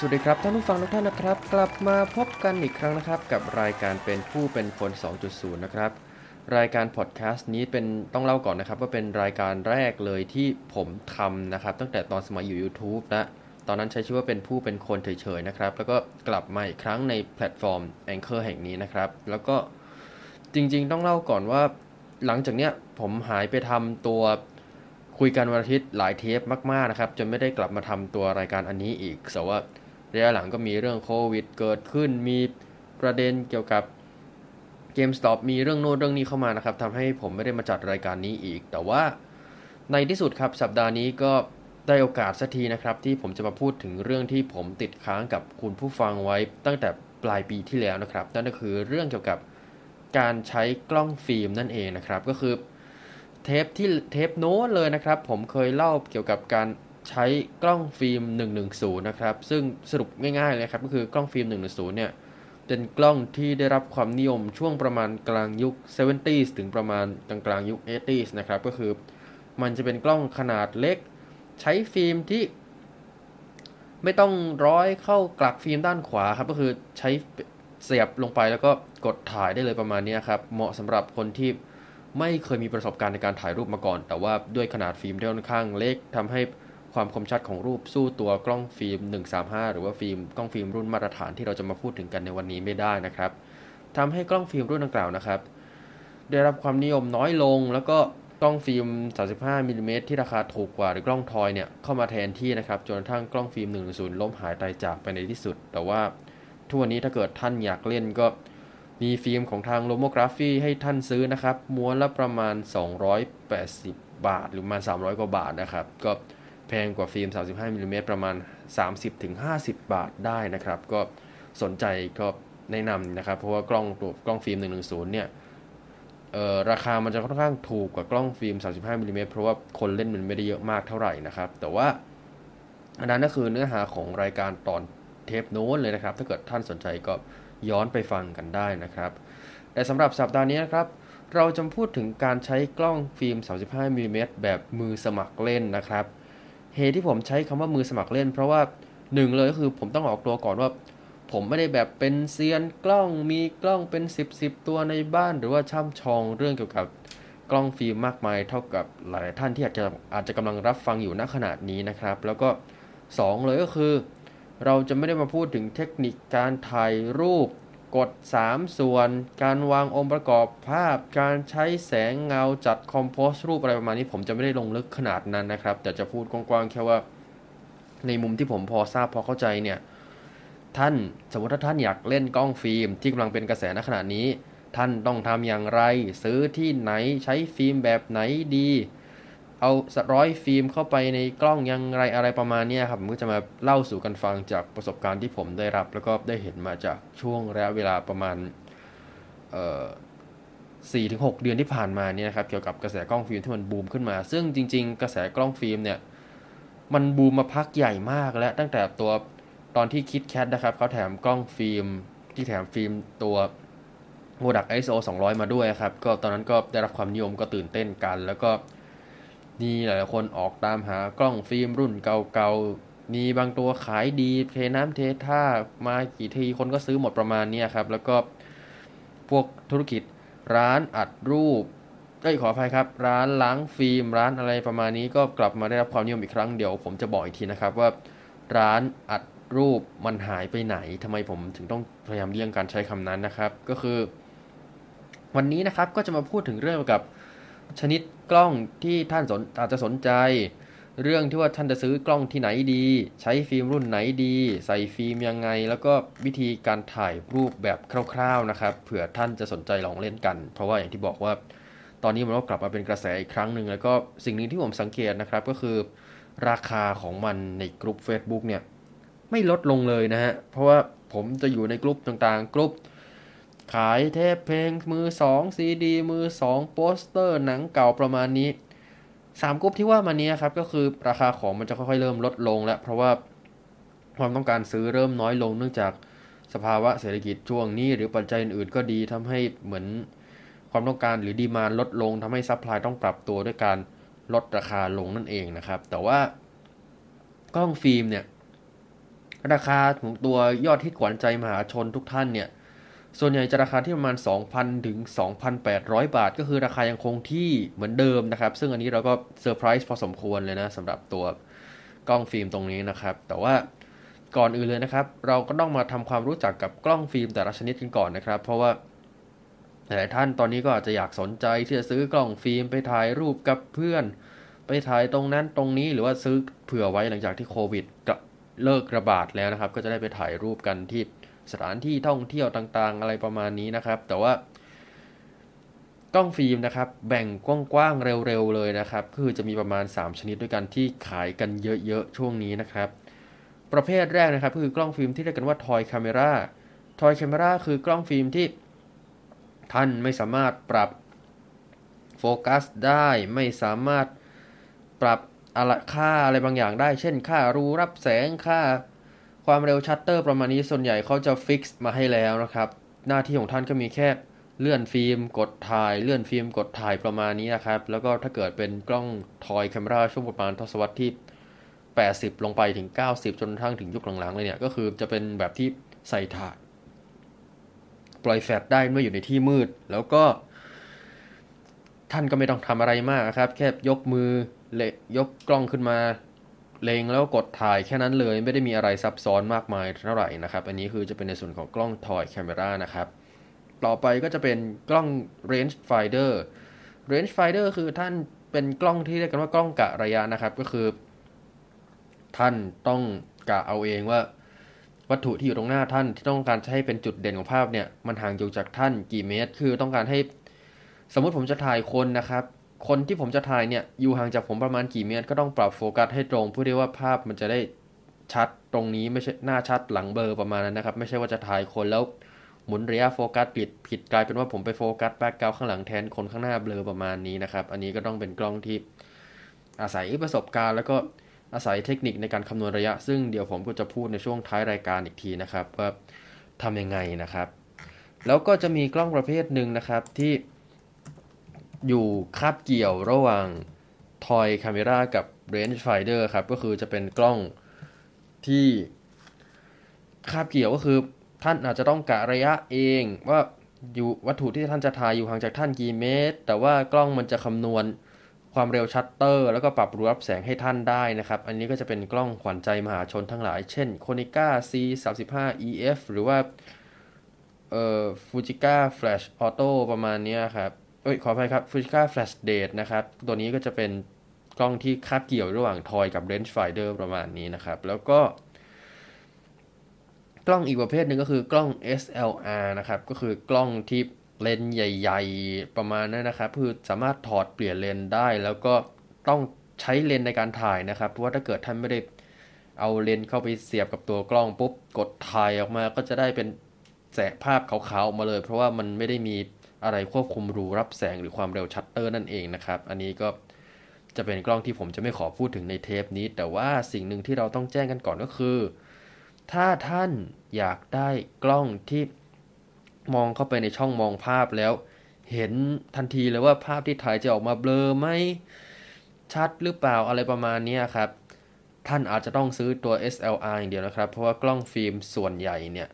สวัสดีครับท่านผู้ฟังทุกท่านนะครับ กลับมาพบกันอีกครั้งนะครับ กับรายการเป็นผู้เป็นคน 2.0 นะครับ รายการพอดแคสต์นี้เป็นต้องเล่าก่อนนะครับ ว่าเป็นรายการแรกเลยที่ผมทำนะครับ ตั้งแต่ตอนสมัยอยู่ YouTube นะตอนนั้นใช้ชื่อว่าเป็นผู้เป็นคนเฉยๆนะครับ แล้วก็กลับมาอีกครั้งในแพลตฟอร์ม Anchor แห่งนี้นะครับ แล้วก็จริงๆ ต้องเล่าก่อนว่า หลังจากเนี้ยผมหายไปทำตัวคุยกันวันอาทิตย์หลายเทปมากๆนะครับจนไม่ได้กลับมาทำตัวรายการอันนี้อีกแต่ว่า ระยะหลังก็มีเรื่องโควิด เกิดขึ้นมีประเด็นเกี่ยวกับเกมสต็อปมีเรื่องโน้นเรื่องนี้เข้ามานะครับทำให้ผมไม่ได้มาจัดรายการนี้อีก แต่ว่าในที่สุดครับสัปดาห์นี้ก็ได้โอกาสสักทีนะครับ ที่ผมจะมาพูดถึงเรื่องที่ผมติดค้างกับคุณผู้ฟังไว้ตั้งแต่ปลายปีที่แล้วนะครับ นั่นก็คือเรื่องเกี่ยวกับการใช้กล้องฟิล์มนั่นเองนะครับ ก็คือเทปที่เทปโน้ตเลยนะครับ ผมเคยเล่าเกี่ยวกับการ ใช้กล้องฟิล์ม 110 นะครับ ซึ่งสรุปง่ายๆเลยครับ ก็คือกล้องฟิล์ม 110 เนี่ย เป็นกล้องที่ได้รับความนิยมช่วงประมาณกลางยุค 70s ถึงประมาณกลางกลางยุค 80s นะครับ ก็คือมันจะเป็นกล้องขนาดเล็ก ใช้ฟิล์มที่ไม่ต้องร้อยเข้ากลักฟิล์มด้านขวาครับ ก็คือใช้เสียบลงไปแล้วก็กดถ่ายได้เลยประมาณนี้ครับ เหมาะสำหรับคนที่ไม่เคยมีประสบการณ์ในการถ่ายรูปมาก่อน แต่ว่าด้วยขนาดฟิล์มที่ค่อนข้างเล็กทำให้ ความคมชัดของรูปสู้ตัวกล้องฟิล์ม 135 หรือว่าฟิล์มกล้องฟิล์มรุ่นมาตรฐานที่เราจะมาพูดถึงกันในวันนี้ไม่ได้นะครับทำให้กล้องฟิล์มรุ่นดังกล่าวนะครับ ได้รับความนิยมน้อยลง แล้วก็กล้องฟิล์ม 35มิลลิเมตรที่ราคาถูกกว่าหรือกล้อง toy เนี่ยเข้ามาแทนที่นะครับจนกระทั่งกล้องฟิล์ม 110 ล้มหายตายจากไปในที่สุด แต่ว่าทุกวันนี้ถ้าเกิดท่านอยากเล่นก็มีฟิล์มของทาง Lomography ให้ท่านซื้อนะครับม้วนละประมาณ 280 บาท หรือประมาณ 300 กว่าบาทนะครับ ก็ แพงกว่าฟิล์ม 35มิลลิเมตรประมาณ 30-50 บาทได้นะครับ ก็สนใจก็แนะนำนะครับ เพราะว่ากล้องตัวกล้องฟิล์ม 110 เนี่ยเอ่อราคามันจะค่อนข้างถูกกว่ากล้องฟิล์ม 35มิลลิเมตรเพราะว่าคนเล่นมันไม่ได้เยอะมากเท่าไหร่นะครับ แต่ว่าอันนั้นก็คือเนื้อหาของรายการตอนเทปโน้นเลยนะครับ ถ้าเกิดท่านสนใจก็ย้อนไปฟังกันได้นะครับ แต่สำหรับสัปดาห์นี้นะครับ เราจะพูดถึงการใช้กล้องฟิล์ม 35มิลลิเมตรแบบมือสมัครเล่นนะครับ เหตุที่ผมใช้คำว่ามือสมัครเล่น เพราะว่าหนึ่งเลยก็คือผมต้องออกตัวก่อนว่า ผมไม่ได้แบบเป็นเซียนกล้องมีกล้องเป็น 10บสตัวในบ้าน หรือว่าช่ำชองเรื่องเกี่ยวกับกล้องฟิล์มมากมายเท่ากับหลายท่านที่อาจจะอาจจะกำลังรับฟังอยู่ณขนาดนี้นะครับ แล้วก็ 2 เลยก็คือ เราจะไม่ได้มาพูดถึงเทคนิคการถ่ายรูป กด3ส่วน การวางองค์ประกอบภาพ การใช้แสงเงาจัดคอมโพสรูปอะไรประมาณนี้ ผมจะไม่ได้ลงลึกขนาดนั้นนะครับ แต่จะพูดกว้างๆแค่ว่า ในมุมที่ผมพอทราบพอเข้าใจเนี่ย ท่านสมมติถ้าท่านอยากเล่นกล้องฟิล์มที่กำลังเป็นกระแสณขณะนี้ ท่านต้องทำอย่างไร ซื้อที่ไหนใช้ฟิล์มแบบไหนดี เอาร้อยฟิล์มเข้าไปในกล้องยังไรอะไรประมาณนี้ครับผมก็จะมาเล่าสู่กันฟังจากประสบการณ์ที่ผมได้รับ แล้วก็ได้เห็นมาจากช่วงระยะเวลาประมาณสี่ถึงหกเดือนที่ผ่านมาเนี่ยครับเกี่ยวกับกระแสกล้องฟิล์มที่มันบูมขึ้นมา ซึ่งจริง ๆ กระแสกล้องฟิล์มเนี่ยมันบูมมาพักใหญ่มากแล้วตั้งแต่ตัวตอนที่คิดแคทนะครับเขาแถมกล้องฟิล์มที่แถมฟิล์มตัวโมดัก ISO 200 มาด้วยครับก็ตอนนั้นก็ได้รับความนิยมก็ตื่นเต้นกัน แล้วก็ มีหลายคนออกตามหากล้องฟิล์มรุ่นเก่าๆ มีบางตัวขายดีเทน้ำเทท่ามากี่ทีคนก็ซื้อหมดประมาณนี้ครับ แล้วก็พวกธุรกิจร้านอัดรูปเอ้ยขออภัยครับ ร้านล้างฟิล์มร้านอะไรประมาณนี้ก็กลับมาได้รับความนิยมอีกครั้งเดี๋ยวผมจะบอกอีกทีนะครับว่าร้านอัดรูปมันหายไปไหนทำไมผมถึงต้องพยายามเลี่ยงการใช้คำนั้นนะครับ ก็คือ วันนี้นะครับก็จะมาพูดถึงเรื่องกับ ชนิดกล้องที่ท่านสนอาจจะสนใจ เรื่องที่ว่าท่านจะซื้อกล้องที่ไหนดี ใช้ฟิล์มรุ่นไหนดี ใส่ฟิล์มยังไง แล้วก็วิธีการถ่ายรูปแบบคร่าวๆนะครับเผื่อท่านจะสนใจลองเล่นกัน เพราะว่าอย่างที่บอกว่า ตอนนี้มันก็กลับมาเป็นกระแสอีกครั้งหนึ่งแล้วก็สิ่งหนึ่งที่ผมสังเกตนะครับก็คือ ราคาของมันในกลุ่ม Facebook เนี่ยไม่ลดลงเลยนะฮะเพราะว่าผมจะอยู่ในกลุ่มต่างๆกลุ่ม ขายเทปเพลงมือสองซีดีมือสองโปสเตอร์หนังเก่าประมาณนี้สามกลุ่มที่ว่ามานี้ครับก็คือราคาของมันจะค่อยๆเริ่มลดลง แล้วเพราะว่าความต้องการซื้อเริ่มน้อยลงเนื่องจากสภาวะเศรษฐกิจช่วงนี้หรือปัจจัยอื่นๆก็ดีทำให้เหมือนความต้องการหรือ demand ลดลงทำให้ supply ต้องปรับตัวด้วยการลดราคาลงนั่นเองนะครับ แต่ว่ากล้องฟิล์มเนี่ยราคาของตัวยอดฮิตขวัญใจมหาชนทุกท่านเนี่ย ส่วนใหญ่จะราคาที่ประมาณ 2,000 ถึง 2,800 บาท ก็คือราคายังคงที่เหมือนเดิมนะครับ ซึ่งอันนี้เราก็เซอร์ไพรส์พอสมควรเลยนะสำหรับตัวกล้องฟิล์มตรงนี้นะครับ แต่ว่าก่อนอื่นเลยนะครับ เราก็ต้องมาทำความรู้จักกับกล้องฟิล์มแต่ละชนิดกันก่อนนะครับ เพราะว่าหลายท่านตอนนี้ก็อาจจะอยากสนใจที่จะซื้อกล้องฟิล์มไปถ่ายรูปกับเพื่อน ไปถ่ายตรงนั้นตรงนี้หรือว่าซื้อเผื่อไว้หลังจากที่โควิดเลิกระบาดแล้วนะครับ ก็จะได้ไปถ่ายรูปกันที่ สถานที่ท่องเที่ยวต่างๆ อะไรประมาณนี้นะครับ แต่ว่ากล้องฟิล์มนะครับ แบ่งกว้างๆเร็วๆเลยนะครับ คือจะมีประมาณ 3 ชนิดด้วยกันที่ขายกันเยอะๆช่วงนี้นะครับ ประเภทแรกนะครับ คือกล้องฟิล์มที่เรียกกันว่า toy camera toy camera คือกล้องฟิล์มที่ท่านไม่สามารถปรับโฟกัสได้ไม่สามารถปรับอะไรค่าอะไรบางอย่างได้ เช่น ค่ารูรับแสงค่า ความเร็วชัตเตอร์ประมาณนี้ส่วนใหญ่เขาจะ fix มาให้แล้วนะครับ หน้าที่ของท่านก็มีแค่เลื่อนฟิล์ม กดถ่าย เลื่อนฟิล์ม กดถ่ายประมาณนี้นะครับ แล้วก็ถ้าเกิดเป็นกล้อง toy camera ช่วงประมาณทศวรรษที่ 80 ลงไปถึง 90 จนทั้งถึงยุคหลังๆเลยเนี่ย ก็คือจะเป็นแบบที่ใส่ถ่านปล่อยแฟลชได้เมื่ออยู่ในที่มืด แล้วก็ ท่านก็ไม่ต้องทำอะไรมากครับ แค่ยกมือเละยกกล้องขึ้นมา เลงแล้วกดถ่ายแค่นั้นเลยไม่ได้มีอะไรซับซ้อนมากมายเท่าไหร่นะครับ อันนี้คือจะเป็นในส่วนของกล้องทอยแคมรานะครับ ต่อไปก็จะเป็นกล้อง range finder range finder คือท่านเป็นกล้องที่เรียกกันว่ากล้องกะระยะนะครับ ก็คือ ท่านต้องกะเอาเองว่า วัตถุที่อยู่ตรงหน้าท่านที่ต้องการให้เป็นจุดเด่นของภาพเนี่ย มันห่างอยู่จากท่านกี่เมตร คือต้องการให้ สมมติผมจะถ่ายคนนะครับ คนที่ผมจะถ่ายเนี่ยอยู่ห่างจากผมประมาณกี่เมตรก็ต้องปรับโฟกัสให้ตรงเพื่อที่ว่าภาพมันจะได้ชัดตรงนี้ไม่ใช่หน้าชัดหลังเบลอประมาณนั้นนะครับ ไม่ใช่ว่าจะถ่ายคนแล้วหมุนระยะโฟกัสผิดผิดกลายเป็นว่าผมไปโฟกัส background ข้างหลังแทนคนข้างหน้าเบลอประมาณนี้นะครับ อันนี้ก็ต้องเป็นกล้องที่อาศัยประสบการณ์ แล้วก็อาศัยเทคนิคในการคำนวณระยะ ซึ่งเดี๋ยวผมก็จะพูดในช่วงท้ายรายการอีกทีนะครับว่าทำยังไงนะครับ แล้วก็จะมีกล้องประเภทหนึ่งนะครับที่ อยู่คาบเกี่ยวระหว่างทอยคาเมรากับ range finder ครับ ก็คือจะเป็นกล้องที่คาบเกี่ยวก็คือท่านอาจจะต้องกะระยะเองว่าอยู่วัตถุที่ท่านจะถ่ายอยู่ห่างจากท่านกี่เมตร แต่ว่ากล้องมันจะคำนวณความเร็วชัตเตอร์ แล้วก็ปรับรูรับแสงให้ท่านได้นะครับ อันนี้ก็จะเป็นกล้องขวัญใจมหาชนทั้งหลาย เช่น Konica C 3 5 EF หรือว่าเอ่อ Fujica Flash Auto ประมาณนี้ครับ อ้ยขออภัยครับ Fujica Flash Date นะครับ ตัวนี้ก็จะเป็นกล้องที่คาบเกี่ยวระหว่างทอยกับ range finder ประมาณนี้นะครับ แล้วก็กล้องอีกประเภทหนึ่งก็คือกล้อง SLR นะครับ ก็คือกล้องที่เลนส์ใหญ่ ๆ ประมาณนั้นนะครับ คือสามารถถอดเปลี่ยนเลนส์ได้ แล้วก็ต้องใช้เลนส์ในการถ่ายนะครับ เพราะว่าถ้าเกิดท่านไม่ได้เอาเลนส์เข้าไปเสียบกับตัวกล้องปุ๊บ กดถ่ายออกมาก็จะได้เป็นแสภาพขาวๆออกมาเลย เพราะว่ามันไม่ได้มี อะไรควบคุมรูรับแสงหรือความเร็วชัตเตอร์นั่นเองนะครับ อันนี้ก็จะเป็นกล้องที่ผมจะไม่ขอพูดถึงในเทปนี้ แต่ว่าสิ่งหนึ่งที่เราต้องแจ้งกันก่อนก็คือ ถ้าท่านอยากได้กล้องที่มองเข้าไปในช่องมองภาพแล้ว เห็นทันทีเลยว่าภาพที่ถ่ายจะออกมาเบลอไหมชัดหรือเปล่าอะไรประมาณนี้ครับ ท่านอาจจะต้องซื้อตัว SLR อย่างเดียวนะครับ เพราะว่ากล้องฟิล์มส่วนใหญ่เนี่ย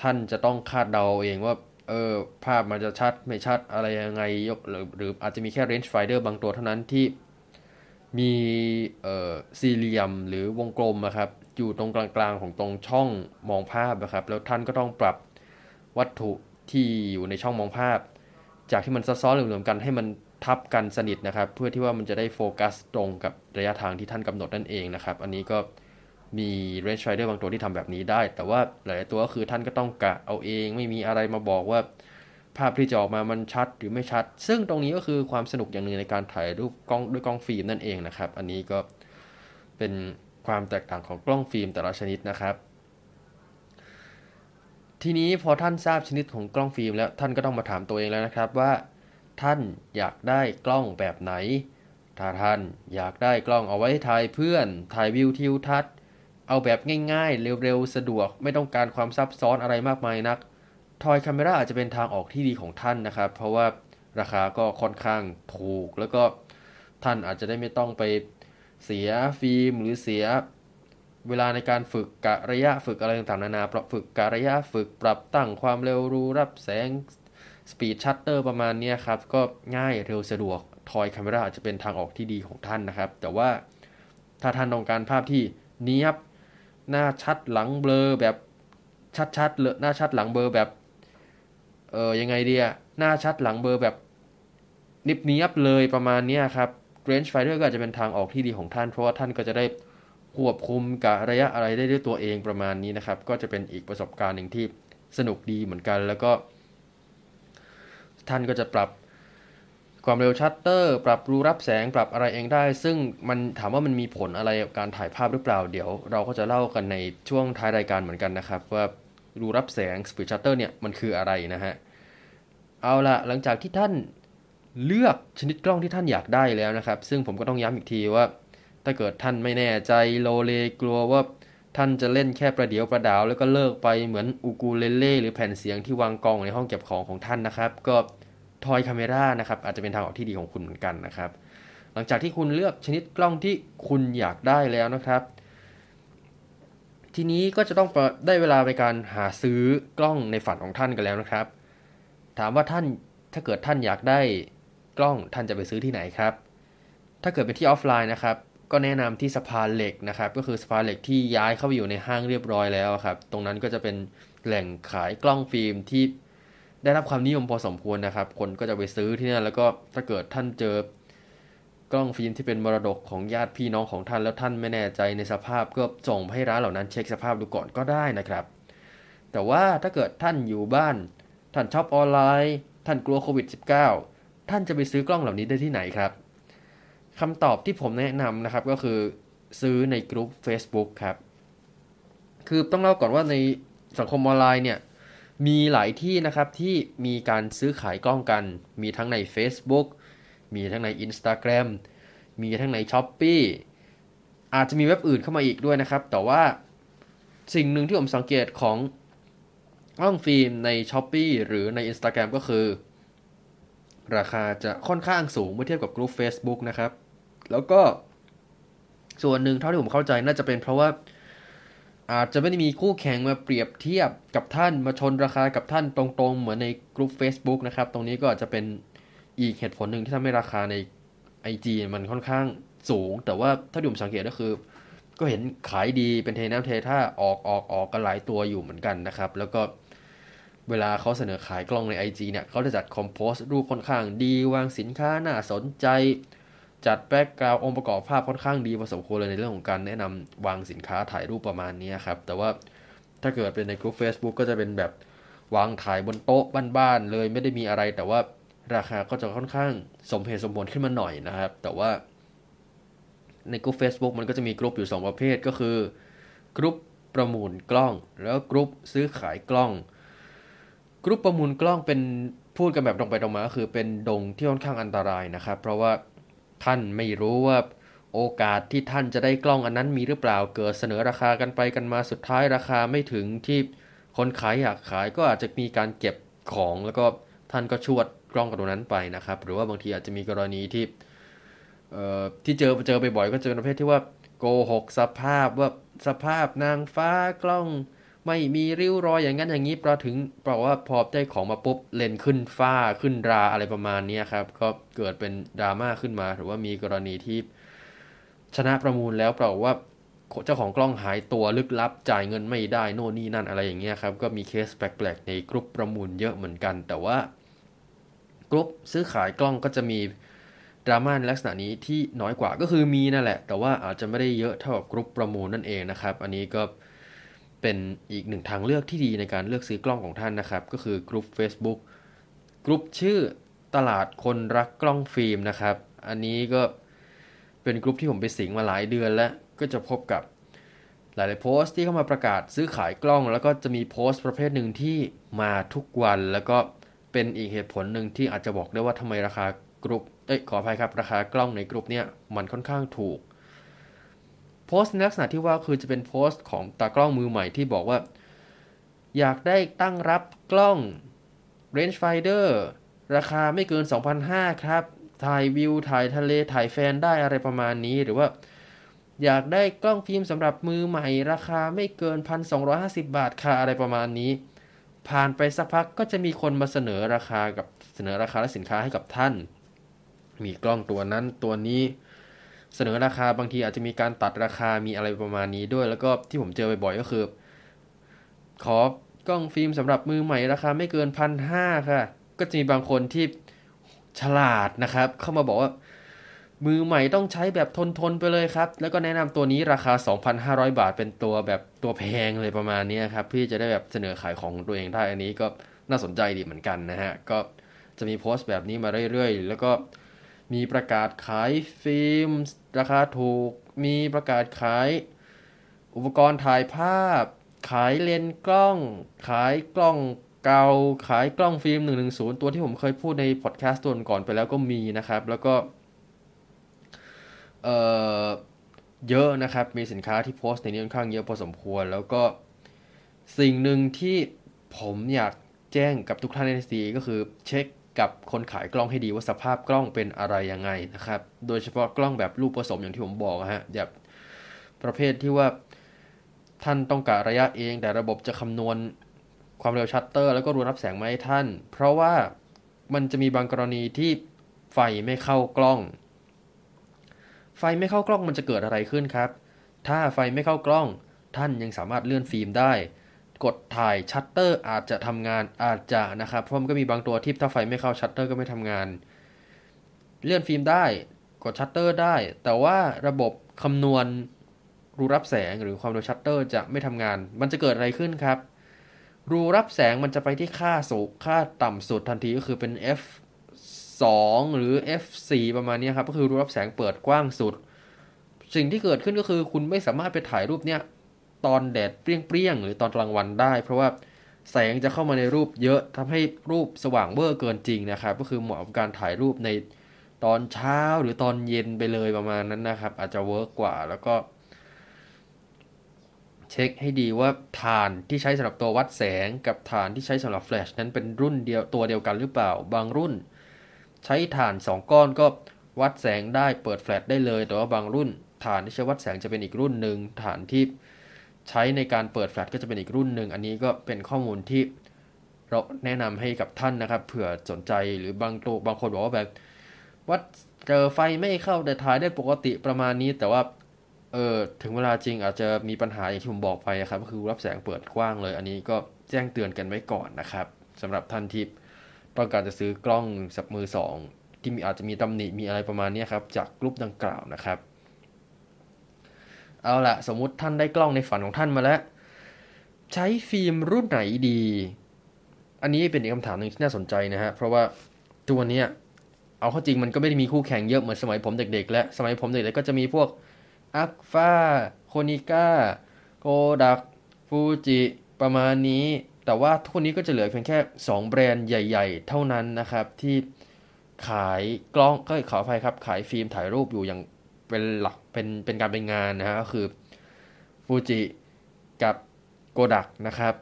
ท่านจะต้องคาดเดาเองว่า เออภาพมันจะชัดไม่ชัดอะไรยังไงยกหรือหรืออาจจะมีแค่ range finder บางตัวเท่านั้นที่มีเอ่อสี่เหลี่ยมหรือวงกลมนะครับ อยู่ตรงกลางๆของตรงช่องมองภาพนะครับ แล้วท่านก็ต้องปรับวัตถุที่อยู่ในช่องมองภาพ จากที่มันซับซ้อนเหลื่อมๆกันให้มันทับกันสนิทนะครับ เพื่อที่ว่ามันจะได้โฟกัสตรงกับระยะทางที่ท่านกำหนดนั่นเองนะครับ อันนี้ก็ มี range finder บางตัวที่ทำแบบนี้ได้ แต่ว่าหลายตัวก็คือท่านก็ต้องกะเอาเองไม่มีอะไรมาบอกว่า ภาพที่จะออกมามันชัดหรือไม่ชัด ซึ่งตรงนี้ก็คือความสนุกอย่างหนึ่งในการถ่ายรูปกล้องด้วยกล้องฟิล์มนั่นเองนะครับ อันนี้ก็เป็นความแตกต่างของกล้องฟิล์มแต่ละชนิดนะครับ ทีนี้พอท่านทราบชนิดของกล้องฟิล์มแล้วท่านก็ต้องมาถามตัวเองแล้วนะครับว่า ท่านอยากได้กล้องแบบไหนถ้าท่านอยากได้กล้องเอาไว้ถ่ายเพื่อน ถ่ายวิวทิวทัศน์ เอาแบบง่ายๆ เร็วๆ สะดวก ไม่ต้องการความซับซ้อนอะไรมากมายนัก ทอยคาเมราอาจจะเป็นทางออกที่ดีของท่านนะครับ เพราะว่าราคาก็ค่อนข้างถูก แล้วก็ท่านอาจจะได้ไม่ต้องไปเสียฟิล์มหรือเสียเวลาในการฝึกกะระยะฝึกอะไรต่างๆนานาปรับฝึกกะระยะฝึกปรับตั้งความเร็วรูรับแสง speed shutter ประมาณนี้ครับ ก็ง่ายเร็วสะดวก toy camera อาจจะเป็นทางออกที่ดีของท่านนะครับ แต่ว่าถ้าท่านต้องการภาพที่เนี้ยบ หน้าชัดหลังเบลอแบบชัดๆเลยหน้าชัดหลังเบลอแบบ เออยังไงดีอะหน้าชัดหลังเบลอแบบนิบเนียบเลยประมาณนี้ครับ range finder ก็อาจจะเป็นทางออกที่ดีของท่าน เพราะว่าท่านก็จะได้ควบคุมกับระยะอะไรได้ด้วยตัวเองประมาณนี้นะครับ ก็จะเป็นอีกประสบการณ์หนึ่งที่สนุกดีเหมือนกัน แล้วก็ ท่านก็จะปรับ ความเร็วชัตเตอร์ ปรับรูรับแสงปรับอะไรเองได้ ซึ่งมันถามว่ามันมีผลอะไรกับการถ่ายภาพหรือเปล่า เดี๋ยวเราก็จะเล่ากันในช่วงท้ายรายการเหมือนกันนะครับ ว่ารูรับแสง speed shutter เนี่ยมันคืออะไรนะฮะ เอาละหลังจากที่ท่านเลือกชนิดกล้องที่ท่านอยากได้แล้วนะครับ ซึ่งผมก็ต้องย้ำอีกทีว่า ถ้าเกิดท่านไม่แน่ใจโลเลกลัวว่าท่านจะเล่นแค่ประเดี๋ยวประดาว แล้วก็เลิกไปเหมือนอูกูเลเล่หรือแผ่นเสียงที่วางกองในห้องเก็บของของท่านนะครับ ก็ ทอยคาเมรานะครับอาจจะเป็นทางออกที่ดีของคุณเหมือนกันนะครับ หลังจากที่คุณเลือกชนิดกล้องที่คุณอยากได้แล้วนะครับ ทีนี้ก็จะต้องได้เวลาในการหาซื้อกล้องในฝันของท่านกันแล้วนะครับ ถามว่าท่านถ้าเกิดท่านอยากได้กล้องท่านจะไปซื้อที่ไหนครับ ถ้าเกิดเป็นที่ออฟไลน์นะครับก็แนะนำที่สะพานเหล็กนะครับ ก็คือสะพานเหล็กที่ย้ายเข้าไปอยู่ในห้างเรียบร้อยแล้วครับ ตรงนั้นก็จะเป็นแหล่งขายกล้องฟิล์มที่ ได้รับความนิยมพอสมควรนะครับ คนก็จะไปซื้อที่นั่นแล้วก็ถ้าเกิดท่านเจอกล้องฟิล์มที่เป็นมรดกของญาติพี่น้องของท่านแล้วท่านไม่แน่ใจในสภาพก็ส่งให้ร้านเหล่านั้นเช็คสภาพดูก่อนก็ได้นะครับ แต่ว่าถ้าเกิดท่านอยู่บ้าน ท่านช็อปออนไลน์ ท่านกลัวโควิด -19 ท่านจะไปซื้อกล้องเหล่านี้ได้ที่ไหนครับคำตอบที่ผมแนะนำนะครับก็คือซื้อในกลุ่ม Facebook ครับ คือต้องเล่าก่อนว่าในสังคมออนไลน์เนี่ย มีหลายที่นะครับที่มีการซื้อขายกล้องกัน มีทั้งใน Facebook มีทั้งใน Instagram มีทั้งใน s h อ p e e อาจจะมีเว็บอื่นเข้ามาอีกด้วยนะครับ แต่ว่าสิ่งหนึ่งที่ผมสังเกตของกล้องฟิล์มใน s h อ p e e หรือใน Instagram ก็คือ ราคาจะค่อนข้างสูงเมื่อเทียบกับกลุ่ม Facebook นะครับ แล้วก็ส่วนหนึ่งเท่าที่ผมเข้าใจน่าจะเป็นเพราะว่า อาจจะไม่ได้มีคู่แข่งมาเปรียบเทียบกับท่านมาชนราคากับท่านตรงๆ เหมือนในกลุ่ม Facebook นะครับ ตรงนี้ก็อาจจะเป็นอีกเหตุผลหนึ่งที่ทำให้ราคาใน IG มันค่อนข้างสูง แต่ว่าถ้าผมสังเกตก็คือ ก็เห็นขายดีเป็นเทน้ำเทท่าออกออกออกกันหลายตัวอยู่เหมือนกันนะครับ แล้วก็เวลาเขาเสนอขายกล้องใน IG เนี่ยเขาจะจัด compose รูปค่อนข้างดีวางสินค้าน่าสนใจ จัด background องค์ประกอบภาพค่อนข้างดีพอสมควรเลยในเรื่องของการแนะนำวางสินค้าถ่ายรูปประมาณนี้ครับ แต่ว่าถ้าเกิดเป็นในกลุ่ม Facebook ก็จะเป็นแบบวางถ่ายบนโต๊ะบ้านๆเลยไม่ได้มีอะไร แต่ว่าราคาก็จะค่อนข้างสมเหตุสมผลขึ้นมาหน่อยนะครับ แต่ว่าในกลุ่ม Facebook มันก็จะมีกลุ่มอยู่ 2 ประเภทก็คือกลุ่มประมูลกล้อง แล้วกลุ่มซื้อขายกล้องกรุ๊ปประมูลกล้องเป็นพูดกันแบบตรงไปตรงมาก็คือเป็นดงที่ค่อนข้างอันตรายนะครับ เพราะว่า ท่านไม่รู้ว่าโอกาสที่ท่านจะได้กล้องอันนั้นมีหรือเปล่าเกิดเสนอราคากันไปกันมาสุดท้ายราคาไม่ถึงที่คนขายอยากขายก็อาจจะมีการเก็บของแล้วก็ท่านก็ชวดกล้องกับตรงนั้นไปนะครับ หรือว่าบางทีอาจจะมีกรณีที่เอ่อที่เจอเจอบ่อยๆก็เจอประเภทที่ว่าโกหกสภาพว่าสภาพนางฟ้ากล้อง ไม่มีริ้วรอยอย่างนั้นอย่างนี้ประถึงเพราะว่าพอได้ของมาปุ๊บเลนขึ้นฟ้าขึ้นราอะไรประมาณนี้ครับ ก็เกิดเป็นดราม่าขึ้นมาหรือว่ามีกรณีที่ชนะประมูลแล้วเปล่าว่าเจ้าของกล้องหายตัวลึกลับจ่ายเงินไม่ได้โน่นนี่นั่นอะไรอย่างเงี้ยครับ ก็มีเคสแปลกๆในกลุ่มประมูลเยอะเหมือนกัน แต่ว่ากลุ่มซื้อขายกล้องก็จะมีดราม่าในลักษณะนี้ที่น้อยกว่าก็คือมีนั่นแหละ แต่ว่าอาจจะไม่ได้เยอะเท่ากับกลุ่มประมูลนั่นเองนะครับ อันนี้ก็ เป็นอีกหนึ่งทางเลือกที่ดีในการเลือกซื้อกล้องของท่านนะครับ ก็คือกลุ่ม Facebook กลุ่มชื่อตลาดคนรักกล้องฟิล์มนะครับ อันนี้ก็เป็นกลุ่มที่ผมไปสิงมาหลายเดือนแล้วก็จะพบกับหลาย ๆ โพสต์ที่เข้ามาประกาศซื้อขายกล้อง แล้วก็จะมีโพสต์ประเภทหนึ่งที่มาทุกวัน แล้วก็เป็นอีกเหตุผลหนึ่งที่อาจจะบอกได้ว่าทำไมราคากลุ่มเอ้ยขออภัยครับราคากล้องในกลุ่มเนี้ยมันค่อนข้างถูก โพสต์ในลักษณะที่ว่าคือจะเป็นโพสต์ของตากล้องมือใหม่ที่บอกว่า อยากได้ตั้งรับกล้อง range finder ราคาไม่เกิน 2,500 ครับ ถ่ายวิว ถ่ายทะเล ถ่ายแฟนได้อะไรประมาณนี้ หรือว่า อยากได้กล้องฟิล์มสำหรับมือใหม่ ราคาไม่เกิน 1,250 บาทค่ะอะไรประมาณนี้ ผ่านไปสักพักก็จะมีคนมาเสนอราคากับเสนอราคาและสินค้าให้กับท่าน มีกล้องตัวนั้นตัวนี้ เสนอราคาบางทีอาจจะมีการตัดราคามีอะไรประมาณนี้ด้วย แล้วก็ที่ผมเจอบ่อยๆก็คือ ขอกล้องฟิล์มสำหรับมือใหม่ราคาไม่เกินพันห้าค่ะ ก็จะมีบางคนที่ฉลาดนะครับ เข้ามาบอกว่า มือใหม่ต้องใช้แบบทนทนไปเลยครับ แล้วก็แนะนำตัวนี้ราคา 2,500 บาทเป็นตัวแบบตัวแพงเลยประมาณนี้ครับพี่จะได้แบบเสนอขายของตัวเองได้อันนี้ก็น่าสนใจดีเหมือนกันนะฮะก็จะมีโพสต์แบบนี้มาเรื่อยๆ แล้วก็ มีประกาศขายฟิล์ม ราคาถูก มีประกาศขาย อุปกรณ์ถ่ายภาพ ขายเลนส์กล้อง ขายกล้องเก่า ขายกล้องฟิล์ม 110 ตัวที่ผมเคยพูดในพอดแคสต์ตัวก่อนไปแล้วก็มีนะครับ แล้วก็ เอ่อ เยอะนะครับ มีสินค้าที่โพสต์ในนี้ค่อนข้างเยอะพอสมควร แล้วก็สิ่งหนึ่งที่ผมอยากแจ้งกับทุกท่านในทีก็คือเช็ค กับคนขายกล้องให้ดีว่าสภาพกล้องเป็นอะไรยังไงนะครับ โดยเฉพาะกล้องแบบลูกผสมอย่างที่ผมบอกฮะแบบประเภทที่ว่าท่านต้องกะระยะเอง แต่ระบบจะคำนวณความเร็วชัตเตอร์ แล้วก็รูรับแสงมาให้ท่าน เพราะว่ามันจะมีบางกรณีที่ไฟไม่เข้ากล้อง ไฟไม่เข้ากล้องมันจะเกิดอะไรขึ้นครับ ถ้าไฟไม่เข้ากล้อง ท่านยังสามารถเลื่อนฟิล์มได้ กดถ่ายชัตเตอร์อาจจะทำงานอาจจะนะครับ เพราะมันก็มีบางตัวที่ถ้าไฟไม่เข้าชัตเตอร์ก็ไม่ทำงาน เลื่อนฟิล์มได้กดชัตเตอร์ได้ แต่ว่าระบบคำนวณรูรับแสงหรือความเร็วชัตเตอร์จะไม่ทำงาน มันจะเกิดอะไรขึ้นครับ รูรับแสงมันจะไปที่ค่าสูงค่าต่ำสุดทันทีก็คือเป็น f 2หรือ f 4ประมาณนี้ครับ ก็คือรูรับแสงเปิดกว้างสุด สิ่งที่เกิดขึ้นก็คือคุณไม่สามารถไปถ่ายรูปเนี้ย ตอนแดดเปรี้ยงๆหรือตอนกลางวันได้ เพราะว่าแสงจะเข้ามาในรูปเยอะทำให้รูปสว่างเวอร์เกินจริงนะครับ ก็คือเหมาะกับการถ่ายรูปในตอนเช้าหรือตอนเย็นไปเลยประมาณนั้นนะครับ อาจจะ work กว่าแล้วก็ เช็คให้ดีว่าถ่านที่ใช้สำหรับตัววัดแสงกับถ่านที่ใช้สำหรับแฟลชนั้นเป็นรุ่นเดียวตัวเดียวกันหรือเปล่า บางรุ่น ใช้ถ่าน 2 ก้อนก็วัดแสงได้เปิดแฟลชได้เลย แต่ว่าบางรุ่นถ่านที่ใช้วัดแสงจะเป็นอีกรุ่นหนึ่งถ่านที่ ใช้ในการเปิดแฟลชก็จะเป็นอีกรุ่นหนึ่ง อันนี้ก็เป็นข้อมูลที่เราแนะนำให้กับท่านนะครับ เผื่อสนใจหรือบางตัวบางคนบอกว่าแบบวัดเจอไฟไม่เข้าแต่ถ่ายได้ปกติประมาณนี้ แต่ว่าเออถึงเวลาจริงอาจจะมีปัญหาอย่างที่ผมบอกไปครับก็คือรับแสงเปิดกว้างเลย อันนี้ก็แจ้งเตือนกันไว้ก่อนนะครับสำหรับท่านที่ต้องการจะซื้อกล้องสับมือสองที่มีอาจจะมีตำหนิมีอะไรประมาณนี้ครับจากรูปดังกล่าวนะครับ เอาละสมมติท่านได้กล้องในฝันของท่านมาแล้ว ใช้ฟิล์มรุ่นไหนดี อันนี้เป็นอีกคำถามหนึ่งที่น่าสนใจนะฮะ เพราะว่าตัวนี้เอาข้าจริงมันก็ไม่ได้มีคู่แข่งเยอะเหมือนสมัยผมเด็กๆ และสมัยผมเด็กๆก็จะมีพวกอักฟาโคนิก้าโกดักฟูจิประมาณนี้ แต่ว่าทุกนี้ก็จะเหลือเพียงแค่ 2 แบรนด์ใหญ่ ๆ เท่านั้นนะครับที่ขายกล้องก็ขออภัยครับ ขายฟิล์มถ่ายรูปอยู่อย่าง เป็นหลักเป็นเป็นการเป็นงานนะฮะก็คือฟูจิกับโกดักนะครับ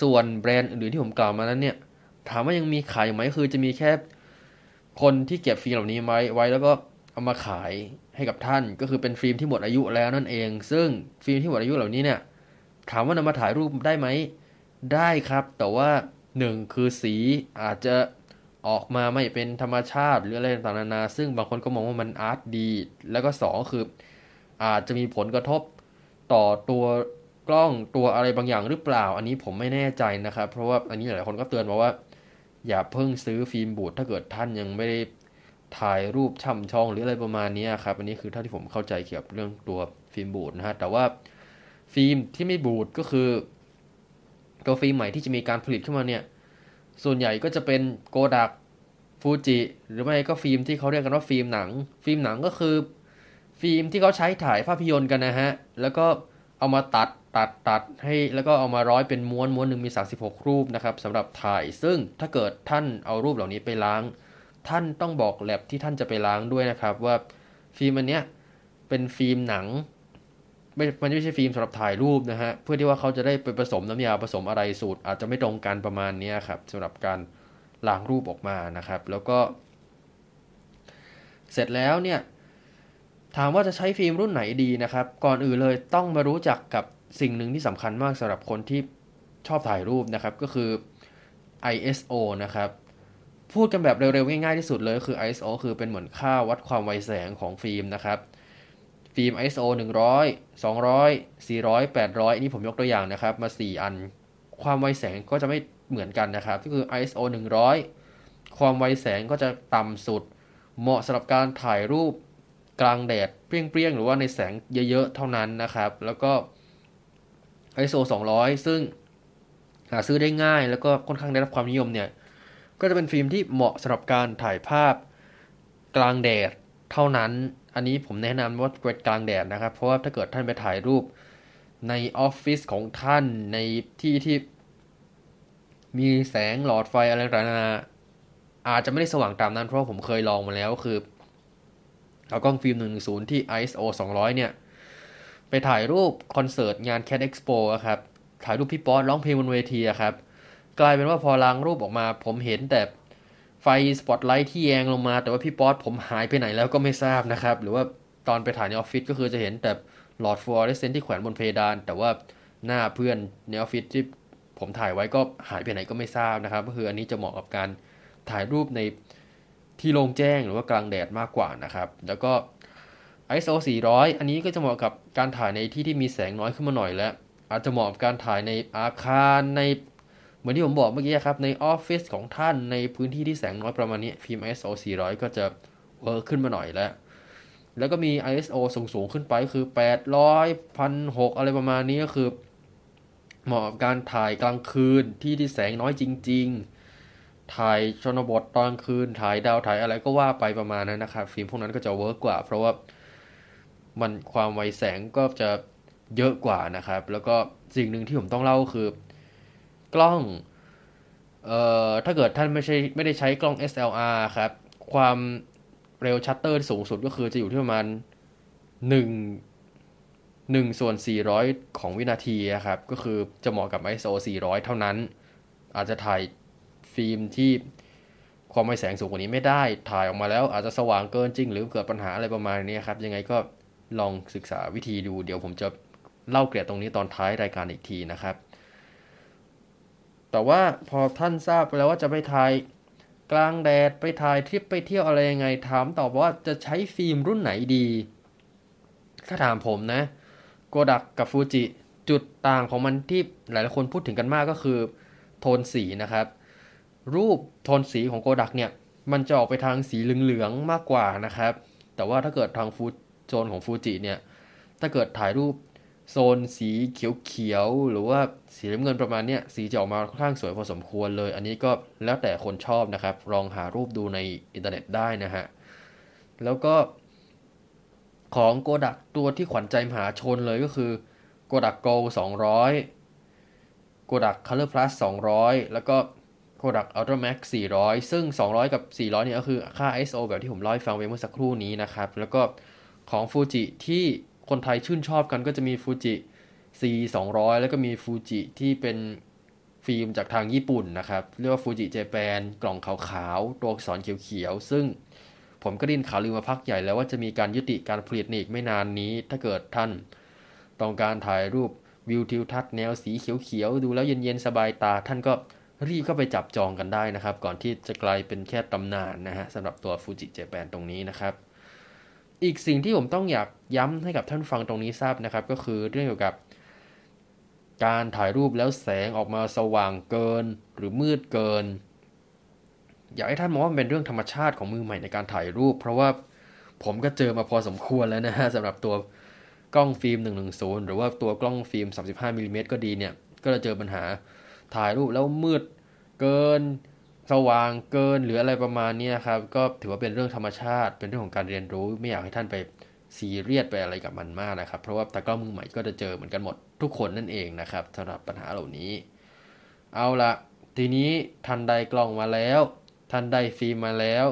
ส่วนแบรนด์อื่นที่ผมกล่าวมานั้นเนี่ยถามว่ายังมีขายอยู่ไหมคือจะมีแค่คนที่เก็บฟิล์มเหล่านี้ไว้ไว้แล้วก็เอามาขายให้กับท่าน ก็คือเป็นฟิล์มที่หมดอายุแล้วนั่นเอง ซึ่งฟิล์มที่หมดอายุเหล่านี้เนี่ยถามว่านำมาถ่ายรูปได้ไหมได้ครับ แต่ว่าหนึ่งคือสีอาจจะ ออกมาไม่เป็นธรรมชาติหรืออะไรต่างๆนานา ซึ่งบางคนก็มองว่ามัน art ดี แล้วก็สองคืออาจจะมีผลกระทบต่อตัวกล้องตัวอะไรบางอย่างหรือเปล่า อันนี้ผมไม่แน่ใจนะครับ เพราะว่าอันนี้หลายคนก็เตือนมาว่า อย่าเพิ่งซื้อฟิล์มบูดถ้าเกิดท่านยังไม่ได้ถ่ายรูปช่ำชองหรืออะไรประมาณนี้ครับอันนี้คือเท่าที่ผมเข้าใจเกี่ยวกับเรื่องตัวฟิล์มบูดนะฮะแต่ว่าฟิล์มที่ไม่บูดก็คือ ตัวฟิล์มใหม่ที่จะมีการผลิตขึ้นมาเนี่ย ส่วนใหญ่ก็จะเป็นโกดักฟูจิหรือไม่ก็ฟิล์มที่เขาเรียกกันว่าฟิล์มหนัง ฟิล์มหนังก็คือ ฟิล์มที่เขาใช้ถ่ายภาพยนตร์กันนะฮะ แล้วก็เอามาตัดตัดตัดให้แล้วก็เอามาร้อยเป็นม้วนม้วนหนึ่งมี 36 รูปนะครับสำหรับถ่ายซึ่งถ้าเกิดท่านเอารูปเหล่านี้ไปล้าง ท่านต้องบอกแลบที่ท่านจะไปล้างด้วยนะครับ ว่าฟิล์มอันเนี้ยเป็นฟิล์มหนัง ไม่มันไม่ใช่ฟิล์มสำหรับถ่ายรูปนะฮะ เพื่อที่ว่าเขาจะได้ไปผสมน้ำยาผสมอะไรสูตร อาจจะไม่ตรงกันประมาณนี้ครับสำหรับการล้างรูปออกมานะครับ แล้วก็ เสร็จแล้วเนี่ย ถามว่าจะใช้ฟิล์มรุ่นไหนดีนะครับ ก่อนอื่นเลยต้องมารู้จักกับสิ่งหนึ่งที่สำคัญมากสำหรับคนที่ชอบถ่ายรูปนะครับ ก็คือ ISO นะครับ พูดกันแบบเร็วๆง่ายๆที่สุดเลยคือ ISO คือเป็นเหมือนค่าวัดความไวแสงของฟิล์มนะครับ ฟิล์ม ISO 100 200 400 800 นี่ผมยกตัวอย่างนะครับ มา 4 อัน ความไวแสงก็จะไม่เหมือนกันนะครับ ก็คือ ISO 100 ความไวแสงก็จะต่ำสุด เหมาะสำหรับการถ่ายรูปกลางแดดเปรี้ยงๆ หรือว่าในแสงเยอะๆ เท่านั้นนะครับ แล้วก็ ISO 200 ซึ่งหาซื้อได้ง่าย แล้วก็ค่อนข้างได้รับความนิยมเนี่ย ก็จะเป็นฟิล์มที่เหมาะสำหรับการถ่ายภาพกลางแดดเท่านั้น อันนี้ผมแนะนำว่าเป็นกลางแดดนะครับ เพราะว่าถ้าเกิดท่านไปถ่ายรูปในออฟฟิศของท่านในที่ที่ มีแสงหลอดไฟอะไรต่างๆอาจจะไม่ได้สว่างตามนั้น เพราะผมเคยลองมาแล้วคือเอากล้องฟิล์ม 110 ที่ ISO 200 เนี่ย ไปถ่ายรูปคอนเสิร์ตงาน Cat Expo ครับ ถ่ายรูปพี่ป๊อตร้องเพลงบนเวทีครับ กลายเป็นว่าพอล้างรูปออกมา ผมเห็นแต่ ไฟสปอตไลท์ที่แยงลงมา แต่ว่าพี่ป๊อตผมหายไปไหนแล้วก็ไม่ทราบนะครับ หรือว่าตอนไปถ่ายในออฟฟิศก็คือจะเห็นแต่หลอดฟลูออเรสเซนต์ที่แขวนบนเพดาน แต่ว่าหน้าเพื่อนในออฟฟิศที่ผมถ่ายไว้ก็หายไปไหนก็ไม่ทราบนะครับ ก็คืออันนี้จะเหมาะกับการถ่ายรูปในที่โล่งแจ้งหรือว่ากลางแดดมากกว่านะครับ แล้วก็ ISO 400 อันนี้ก็จะเหมาะกับการถ่ายในที่ที่มีแสงน้อยขึ้นมาหน่อยแล้วอาจจะเหมาะกับการถ่ายในอาคารใน เหมือนที่ผมบอกเมื่อกี้ครับ ในออฟฟิศของท่านในพื้นที่ที่แสงน้อยประมาณนี้ ฟิล์ม ISO 400 ก็จะ work ขึ้นมาหน่อยแล้ว แล้วก็มี ISO สูงสูงขึ้นไปคือ 800 1,600อะไรประมาณนี้ก็คือ เหมาะกับการถ่ายกลางคืนที่ที่แสงน้อยจริง ๆ ถ่ายชนบทตอนคืน ถ่ายดาวถ่ายอะไรก็ว่าไปประมาณนั้นนะครับฟิล์มพวกนั้นก็จะ work กว่า เพราะว่ามันความไวแสงก็จะเยอะกว่านะครับ แล้วก็สิ่งหนึ่งที่ผมต้องเล่าคือ กล้องเอ่อถ้าเกิดท่านไม่ใช่ไม่ได้ใช้กล้อง SLR ครับ ความเร็วชัตเตอร์สูงสุดก็คือจะอยู่ที่ประมาณ1 1ส่วน 400 ของวินาทีครับ ก็คือจะเหมาะกับ ISO 400 เท่านั้น อาจจะถ่ายฟิล์มที่ความไวแสงสูงกว่านี้ไม่ได้ ถ่ายออกมาแล้วอาจจะสว่างเกินจริง หรือเกิดปัญหาอะไรประมาณนี้ครับ ยังไงก็ลองศึกษาวิธีดู เดี๋ยวผมจะเล่าเกลียดตรงนี้ตอนท้ายรายการอีกทีนะครับ แต่ว่าพอท่านทราบไปแล้วว่าจะไปถ่ายกลางแดดไปถ่ายทริปไปเที่ยวอะไรยังไง ถามตอบว่าจะใช้ฟิล์มรุ่นไหนดี ถ้าถามผมนะโกดักกับฟูจิจุดต่างของมันที่หลายๆคนพูดถึงกันมากก็คือ โทนสีนะครับ รูปโทนสีของโกดักเนี่ย มันจะออกไปทางสีเหลืองๆมากกว่านะครับ แต่ว่าถ้าเกิดทางฟูโทนของฟูจิเนี่ยถ้าเกิดถ่ายรูป โซนสีเขียวๆหรือว่าสีน้ำเงินประมาณเนี้ยสีจะออกมาค่อนข้างสวยพอสมควรเลย อันนี้ก็แล้วแต่คนชอบนะครับ ลองหารูปดูในอินเทอร์เน็ตได้นะฮะ แล้วก็ของโกดักตัวที่ขวัญใจมหาชนเลยก็คือโกดักโก200โกดัก Color Plus 200 แล้วก็ Kodak Ultra Max 400 ซึ่ง 200 กับ 400 เนี่ยก็คือค่า ISO แบบที่ผมเล่าให้ฟังไปเมื่อสักครู่นี้นะครับ แล้วก็ของฟูจิที่ คนไทยชื่นชอบกันก็จะมีฟูจิ C 200แล้วก็มีฟูจิที่เป็นฟิล์มจากทางญี่ปุ่นนะครับ เรียกว่าฟูจิเจแปนกล่องขาวๆ ตัวอักษรเขียวๆ ซึ่งผมก็ดินข่าวลือมาพักใหญ่แล้วว่าจะมีการยุติการผลิตอีกไม่นานนี้ ถ้าเกิดท่านต้องการถ่ายรูปวิวทิวทัศน์แนวสีเขียวๆ ดูแล้วเย็นๆ สบายตา ท่านก็รีบเข้าไปจับจองกันได้นะครับ ก่อนที่จะกลายเป็นแค่ตำนานนะฮะสำหรับตัวฟูจิเจแปนตรงนี้นะครับ อีกสิ่งที่ผมต้องอยากย้ำให้กับท่านฟังตรงนี้ทราบนะครับ ก็คือเรื่องเกี่ยวกับการถ่ายรูปแล้วแสงออกมาสว่างเกินหรือมืดเกิน อยากให้ท่านมองว่าเป็นเรื่องธรรมชาติของมือใหม่ในการถ่ายรูป เพราะว่าผมก็เจอมาพอสมควรแล้วนะฮะสำหรับตัวกล้องฟิล์ม 110 หรือว่าตัวกล้องฟิล์ม 35มิลิเมตรก็ดีเนี่ย ก็จะเจอปัญหาถ่ายรูปแล้วมืดเกิน สว่างเกินหรืออะไรประมาณนี้ครับ ก็ถือว่าเป็นเรื่องธรรมชาติ เป็นเรื่องของการเรียนรู้ ไม่อยากให้ท่านไปซีเรียสไปอะไรกับมันมากนะครับ เพราะว่าตากล้องมือใหม่ก็จะเจอเหมือนกันหมดทุกคนนั่นเองนะครับสำหรับปัญหาเหล่านี้ เอาละทีนี้ทันใดกล้องมาแล้ว ทันใดฟิล์มมาแล้ว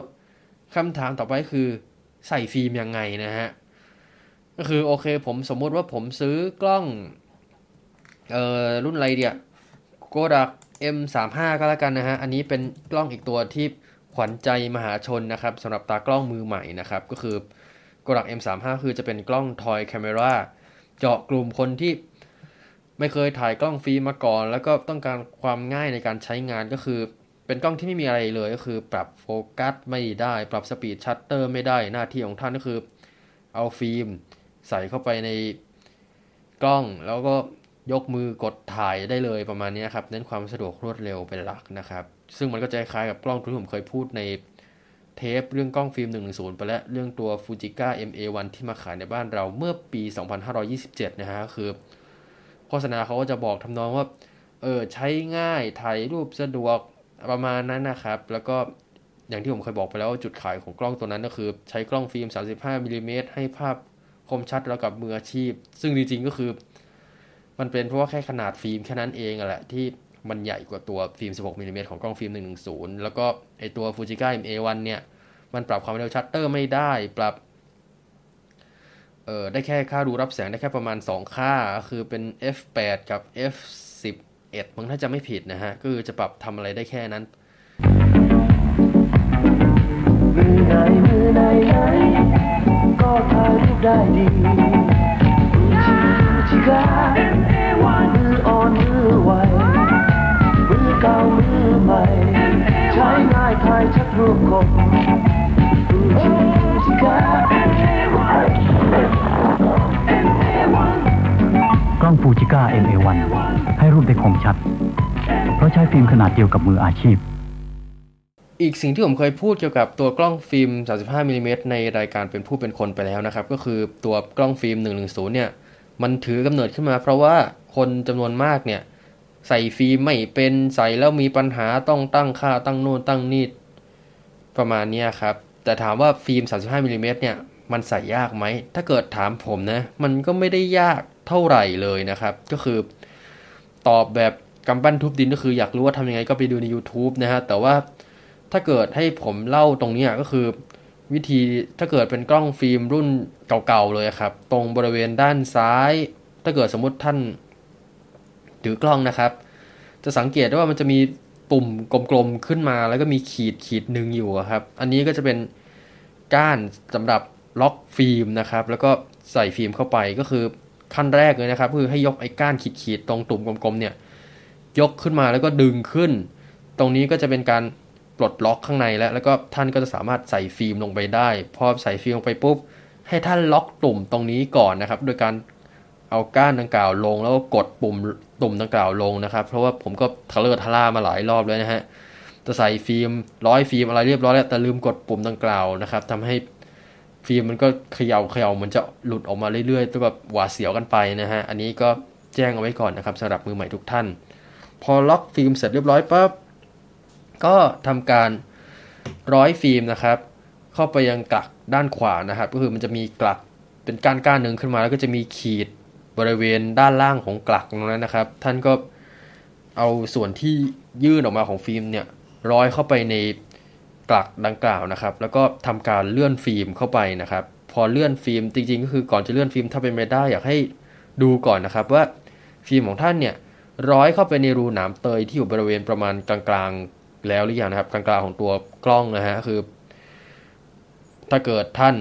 คำถามต่อไปคือใส่ฟิล์มยังไงนะฮะก็คือโอเคผมสมมุติว่าผมซื้อกล้องเอ่อรุ่นอะไรเดียโกดัก M35 ก็แล้วกันนะฮะ อันนี้เป็นกล้องอีกตัวที่ขวัญใจมหาชนนะครับสำหรับตากล้องมือใหม่นะครับ ก็คือโกดัก M35 คือจะเป็นกล้อง toy camera เจาะกลุ่มคนที่ไม่เคยถ่ายกล้องฟิล์มมาก่อน แล้วก็ต้องการความง่ายในการใช้งานก็คือ เป็นกล้องที่ไม่มีอะไรเลยก็คือ ปรับโฟกัสไม่ได้ ปรับ speed ชัตเตอร์ไม่ได้หน้าที่ของท่านก็คือ เอาฟิล์ม ใส่เข้าไปในกล้องแล้วก็ ยกมือกดถ่ายได้เลยประมาณนี้ครับเน้นความสะดวกรวดเร็วเป็นหลักนะครับ ซึ่งมันก็จะคล้ายกับกล้องที่ผมเคยพูดในเทปเรื่องกล้องฟิล์ม 110 ไปแล้วเรื่องตัว Fujica MA1 ที่มาขายในบ้านเราเมื่อปี 2527 นะฮะคือ โฆษณาเขาก็จะบอกทำนองว่า เออใช้ง่ายถ่ายรูปสะดวกประมาณนั้นนะครับ แล้วก็อย่างที่ผมเคยบอกไปแล้วว่าจุดขายของกล้องตัวนั้นก็คือ ใช้กล้องฟิล์ม 35มิลิเมตรให้ภาพคมชัดแล้วกับมืออาชีพ ซึ่งจริงๆก็คือ มันเป็นเพราะว่าแค่ขนาดฟิล์มแค่นั้นเองอะแหละที่มันใหญ่กว่าตัวฟิล์ม 16มิลิเมตรของกล้องฟิล์ม 110 แล้วก็ไอตัว Fujica MA1 เนี่ย มันปรับความเร็วชัตเตอร์ไม่ได้ ปรับ เอ่อ ได้แค่ค่ารูรับแสงได้แค่ประมาณ 2 ค่า คือเป็น f8 กับ f11 มั้งถ้าจะไม่ผิดนะฮะ ก็คือจะปรับทำอะไรได้แค่นั้นมือไหนมือไหนไหนก็ถ่ายรูปได้ดี มือชีมือชีกามืออ่อนมือไวมือเก่ามือใหม่ ใช้ง่ายถ่ายชัดรูปคมมือชีมือชีกากล้องฟูจิก้า MA1 ให้รูปได้คมชัด เพราะใช้ฟิล์มขนาดเดียวกับมืออาชีพ อีกสิ่งที่ผมเคยพูดเกี่ยวกับตัวกล้องฟิล์ม 35 มิลิเมตรในรายการเป็นผู้เป็นคนไปแล้วนะครับ ก็คือตัวกล้องฟิล์ม 110 เนี่ย มันถือกำเนิดขึ้นมา เพราะว่าคนจำนวนมากเนี่ย ใส่ฟิล์มไม่เป็นใส่แล้วมีปัญหาต้องตั้งค่าตั้งโน่นตั้งนี่ประมาณนี้ครับ แต่ถามว่าฟิล์ม 35มิลิเมตรเนี่ย มันใส่ยากไหม ถ้าเกิดถามผมนะ มันก็ไม่ได้ยากเท่าไหร่เลยนะครับ ก็คือ ตอบแบบกำปั้นทุบดินก็คืออยากรู้ว่าทำยังไงก็ไปดูใน YouTube นะฮะ แต่ว่าถ้าเกิดให้ผมเล่าตรงนี้ก็คือ วิธีถ้าเกิดเป็นกล้องฟิล์มรุ่นเก่าๆเลยครับ ตรงบริเวณด้านซ้าย ถ้าเกิดสมมติท่านถือกล้องนะครับ จะสังเกตได้ว่ามันจะมีปุ่มกลมๆขึ้นมา แล้วก็มีขีดขีดหนึ่งอยู่ครับ อันนี้ก็จะเป็นก้านสำหรับล็อกฟิล์มนะครับ แล้วก็ใส่ฟิล์มเข้าไปก็คือขั้นแรกเลยนะครับคือให้ยกไอ้ก้านขีดๆตรงตุ่มกลมๆเนี่ยยกขึ้นมาแล้วก็ดึงขึ้น ตรงนี้ก็จะเป็นการ ปลดล็อกข้างในแล้ว แล้วก็ท่านก็จะสามารถใส่ฟิล์มลงไปได้ พอใส่ฟิล์มลงไปปุ๊บ ให้ท่านล็อกตุ่มตรงนี้ก่อนนะครับ โดยการเอาก้านดังกล่าวลง แล้วก็กดปุ่มตุ่มดังกล่าวลงนะครับ เพราะว่าผมก็ทะเลาะทะล่ามาหลายรอบเลยนะฮะ จะใส่ฟิล์มร้อยฟิล์มอะไรเรียบร้อยแล้วแต่ลืมกดปุ่มดังกล่าวนะครับทำให้ฟิล์มมันก็เขย่าเขย่ามันจะหลุดออกมาเรื่อยๆตัวแบบหวาดเสียวกันไปนะฮะ อันนี้ก็แจ้งเอาไว้ก่อนนะครับสำหรับมือใหม่ทุกท่าน พอล็อกฟิล์มเสร็จเรียบร้อยปั๊บ ก็ทำการร้อยฟิล์มนะครับ เข้าไปยังกลักด้านขวานะครับ ก็คือมันจะมีกลักเป็นก้านก้านหนึ่งขึ้นมา แล้วก็จะมีขีดบริเวณด้านล่างของกลักตรงนั้นนะครับ ท่านก็เอาส่วนที่ยื่นออกมาของฟิล์มเนี่ยร้อยเข้าไปในกลักดังกล่าวนะครับ แล้วก็ทำการเลื่อนฟิล์มเข้าไปนะครับ พอเลื่อนฟิล์มจริงๆ ก็คือก่อนจะเลื่อนฟิล์มถ้าเป็นไปได้อยากให้ดูก่อนนะครับ ว่าฟิล์มของท่านเนี่ยร้อยเข้าไปในรูหนามเตยที่อยู่บริเวณประมาณกลางๆ แล้วหรือยังนะครับกลางๆของตัวกล้องนะฮะคือ ถ้าเกิดท่าน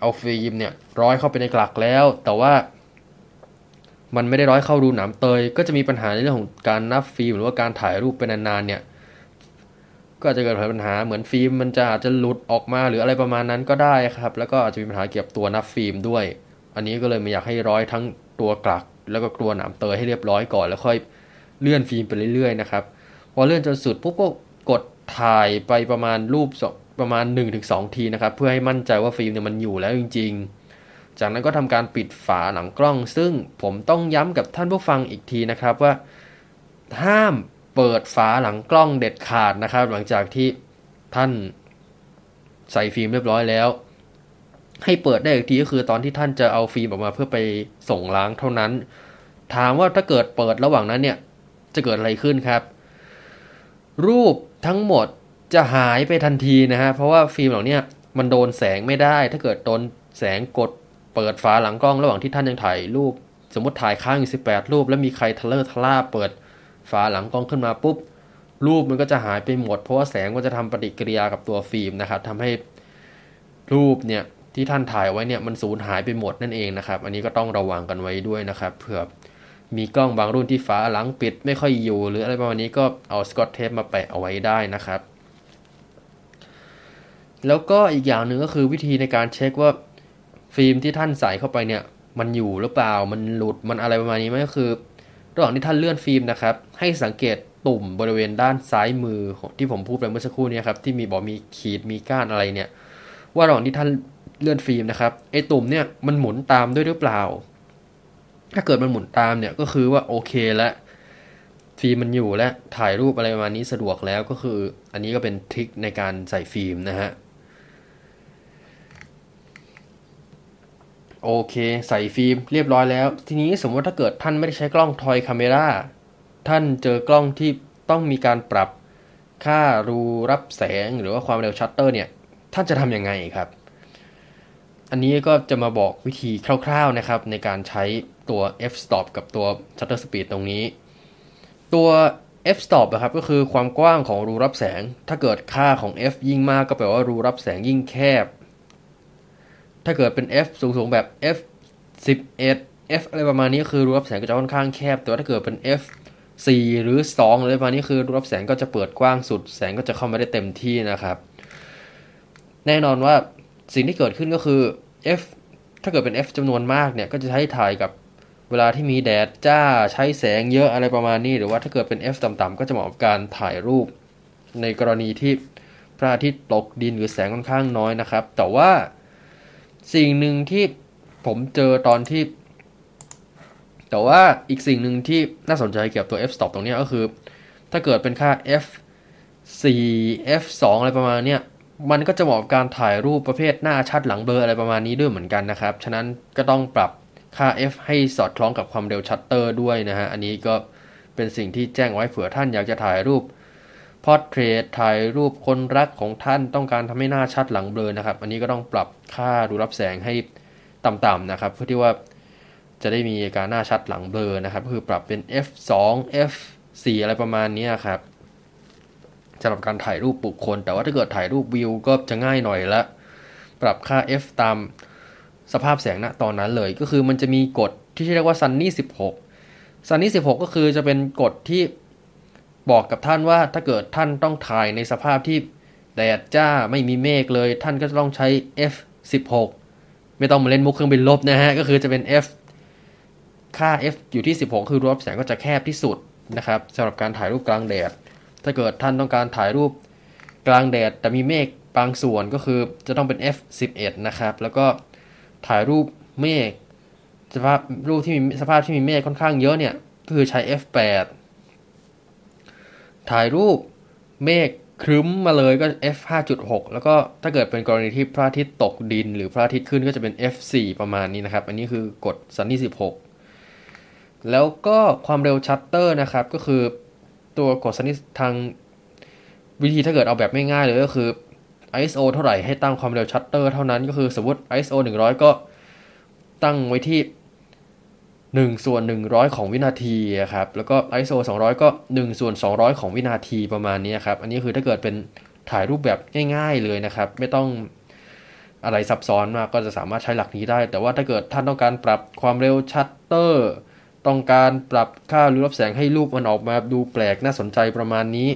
เอาฟิล์มเนี่ยร้อยเข้าไปในกลักแล้ว แต่ว่ามันไม่ได้ร้อยเข้ารูหนามเตย ก็จะมีปัญหาในเรื่องของการนับฟิล์มหรือว่าการถ่ายรูปเป็นนานๆเนี่ย ก็อาจจะเกิดปัญหาเหมือนฟิล์มมันจะอาจจะหลุดออกมาหรืออะไรประมาณนั้นก็ได้ครับ แล้วก็อาจจะมีปัญหาเกี่ยวกับตัวนับฟิล์มด้วย อันนี้ก็เลยไม่อยากให้ร้อยทั้งตัวกลัก แล้วก็ตัวหนามเตยให้เรียบร้อยก่อน แล้วค่อยเลื่อนฟิล์มไปเรื่อยๆนะครับ อเลื่อนจนสุดปุ๊บก็กดถ่ายไปประมาณรูปประมาณ 1-2 ทีนะครับ เพื่อให้มั่นใจว่าฟิล์มเนี่ยมันอยู่แล้วจริง ๆ จากนั้นก็ทำการปิดฝาหลังกล้อง ซึ่งผมต้องย้ำกับท่านผู้ฟังอีกทีนะครับว่า ห้ามเปิดฝาหลังกล้องเด็ดขาดนะครับ หลังจากที่ท่านใส่ฟิล์มเรียบร้อยแล้ว ให้เปิดได้อีกทีก็คือตอนที่ท่านจะเอาฟิล์มออกมาเพื่อไปส่งล้างเท่านั้น ถามว่าถ้าเกิดเปิดระหว่างนั้นเนี่ยจะเกิดอะไรขึ้นครับ รูปทั้งหมดจะหายไปทันทีนะฮะ เพราะว่าฟิล์มเหล่านี้มันโดนแสงไม่ได้ ถ้าเกิดโดนแสงกดเปิดฝาหลังกล้องระหว่างที่ท่านยังถ่ายรูป สมมติถ่ายค้างอยู่ 18 รูป แล้วมีใครทะเลอร์ทะล่าเปิดฝาหลังกล้องขึ้นมาปุ๊บ รูปมันก็จะหายไปหมด เพราะว่าแสงก็จะทำปฏิกิริยากับตัวฟิล์มนะครับทำให้รูปเนี่ยที่ท่านถ่ายไว้เนี่ยมันสูญหายไปหมดนั่นเองนะครับ อันนี้ก็ต้องระวังกันไว้ด้วยนะครับเผื่อ มีกล้องบางรุ่นที่ฝาหลังปิดไม่ค่อยอยู่หรืออะไรประมาณนี้ก็เอาสกอตเทปมาแปะเอาไว้ได้นะครับ แล้วก็อีกอย่างหนึ่งก็คือวิธีในการเช็คว่าฟิล์มที่ท่านใส่เข้าไปเนี่ย มันอยู่หรือเปล่ามันหลุดมันอะไรประมาณนี้ไหมก็คือ ระหว่างที่ท่านเลื่อนฟิล์มนะครับ ให้สังเกตตุ่มบริเวณด้านซ้ายมือที่ผมพูดไปเมื่อสักครู่นี้ครับที่มีบอกมีขีดมีก้านอะไรเนี่ย ว่าระหว่างที่ท่านเลื่อนฟิล์มนะครับไอ้ตุ่มเนี่ยมันหมุนตามด้วยหรือเปล่า ถ้าเกิดมันหมุนตามเนี่ยก็คือว่าโอเคแล้วฟิล์มมันอยู่และถ่ายรูปอะไรประมาณนี้สะดวกแล้วก็คือ อันนี้ก็เป็น trick ในการใส่ฟิล์มนะฮะโอเค ใส่ฟิล์มเรียบร้อยแล้ว ทีนี้สมมติถ้าเกิดท่านไม่ได้ใช้กล้อง toy camera ท่านเจอกล้องที่ต้องมีการปรับค่ารูรับแสงหรือว่าความเร็วชัตเตอร์เนี่ย ท่านจะทำยังไงครับ อันนี้ก็จะมาบอกวิธีคร่าว ๆนะครับ ในการใช้ ตัว f-stop กับตัว shutter speed ตรงนี้ ตัว f-stop นะครับก็คือความกว้างของรูรับแสง ถ้าเกิดค่าของ f ยิ่งมากก็แปลว่ารูรับแสงยิ่งแคบ ถ้าเกิดเป็น f สูงๆแบบ f 11 f อะไรประมาณนี้คือรูรับแสงก็จะค่อนข้างแคบ แต่ว่าถ้าเกิดเป็น f 4 หรือ 2 อะไรประมาณนี้คือรูรับแสงก็จะเปิดกว้างสุด แสงก็จะเข้ามาได้เต็มที่นะครับ แน่นอนว่าสิ่งที่เกิดขึ้นก็คือ f ถ้าเกิดเป็น f จำนวนมากเนี่ยก็จะใช้ถ่ายกับ เวลาที่มีแดดจ้าใช้แสงเยอะอะไรประมาณนี้ หรือว่าถ้าเกิดเป็น f ต่ำๆก็จะเหมาะกับการถ่ายรูป ในกรณีที่พระอาทิตย์ตกดินหรือแสงค่อนข้างน้อยนะครับ แต่ว่าสิ่งหนึ่งที่ผมเจอตอนที่ แต่ว่าอีกสิ่งหนึ่งที่น่าสนใจเกี่ยวกับตัว f stop ตรงนี้ก็คือ ถ้าเกิดเป็นค่า f 4 f 2อะไรประมาณเนี้ยมันก็จะเหมาะกับการถ่ายรูปประเภทหน้าชัดหลังเบลออะไรประมาณนี้ด้วยเหมือนกันนะครับ ฉะนั้นก็ต้องปรับ ค่า f ให้สอดคล้องกับความเร็วชัตเตอร์ด้วยนะฮะ อันนี้ก็เป็นสิ่งที่แจ้งไว้เผื่อท่านอยากจะถ่ายรูปพอร์เทรตถ่ายรูปคนรักของท่านต้องการทำให้หน้าชัดหลังเบลอนะครับ อันนี้ก็ต้องปรับค่าดูรับแสงให้ต่ำๆนะครับ เพื่อที่ว่าจะได้มีการหน้าชัดหลังเบลอนะครับคือปรับเป็น f 2 f 4 อะไรประมาณนี้ครับสำหรับการถ่ายรูปบุคคล แต่ว่าถ้าเกิดถ่ายรูปวิวก็จะง่ายหน่อยละ ปรับค่า f ตาม สภาพแสงณตอนนั้นเลย ก็คือมันจะมีกฎที่เรียกว่า Sunny 16 Sunny 16ก็คือจะเป็นกฎที่บอกกับท่านว่าถ้าเกิดท่านต้องถ่ายในสภาพที่แดดจ้าไม่มีเมฆเลย ท่านก็จะต้องใช้ f 16ไม่ต้องมาเล่นมุกเครื่องบินลบนะฮะ ก็คือจะเป็น f ค่า f อยู่ที่ 16 คือรูปแสงก็จะแคบที่สุดนะครับสำหรับการถ่ายรูปกลางแดด ถ้าเกิดท่านต้องการถ่ายรูปกลางแดดแต่มีเมฆบางส่วนก็คือจะต้องเป็น f 11นะครับ แล้วก็ ถ่ายรูปเมฆสภาพรูปที่มีสภาพที่มีเมฆค่อนข้างเยอะเนี่ยก็คือใช้ f 8 ถ่ายรูปเมฆครึ้มมาเลยก็ f 5.6แล้วก็ถ้าเกิดเป็นกรณีที่พระอาทิตย์ตกดิน หรือพระอาทิตย์ขึ้นก็จะเป็น f 4ประมาณนี้นะครับ อันนี้คือกฎสันนิ16 แล้วก็ความเร็วชัตเตอร์นะครับ ก็คือตัวกฎสันนิทางวิธีถ้าเกิดเอาแบบไม่ง่ายเลยก็คือ ISO เท่าไหร่ให้ตั้งความเร็วชัตเตอร์เท่านั้นก็คือสมมติ ISO 100 ก็ตั้งไว้ที่1ส่วน100 ของวินาทีครับ แล้วก็ ISO 200 ก็1ส่วน200 ของวินาทีประมาณนี้ครับ อันนี้คือถ้าเกิดเป็นถ่ายรูปแบบง่าย ๆเลยนะครับ ไม่ต้องอะไรซับซ้อนมากก็จะสามารถใช้หลักนี้ได้ แต่ว่าถ้าเกิดท่านต้องการปรับความเร็วชัตเตอร์ ต้องการปรับค่ารูรับแสงให้รูปมันออกมาดูแปลกน่าสนใจประมาณนี้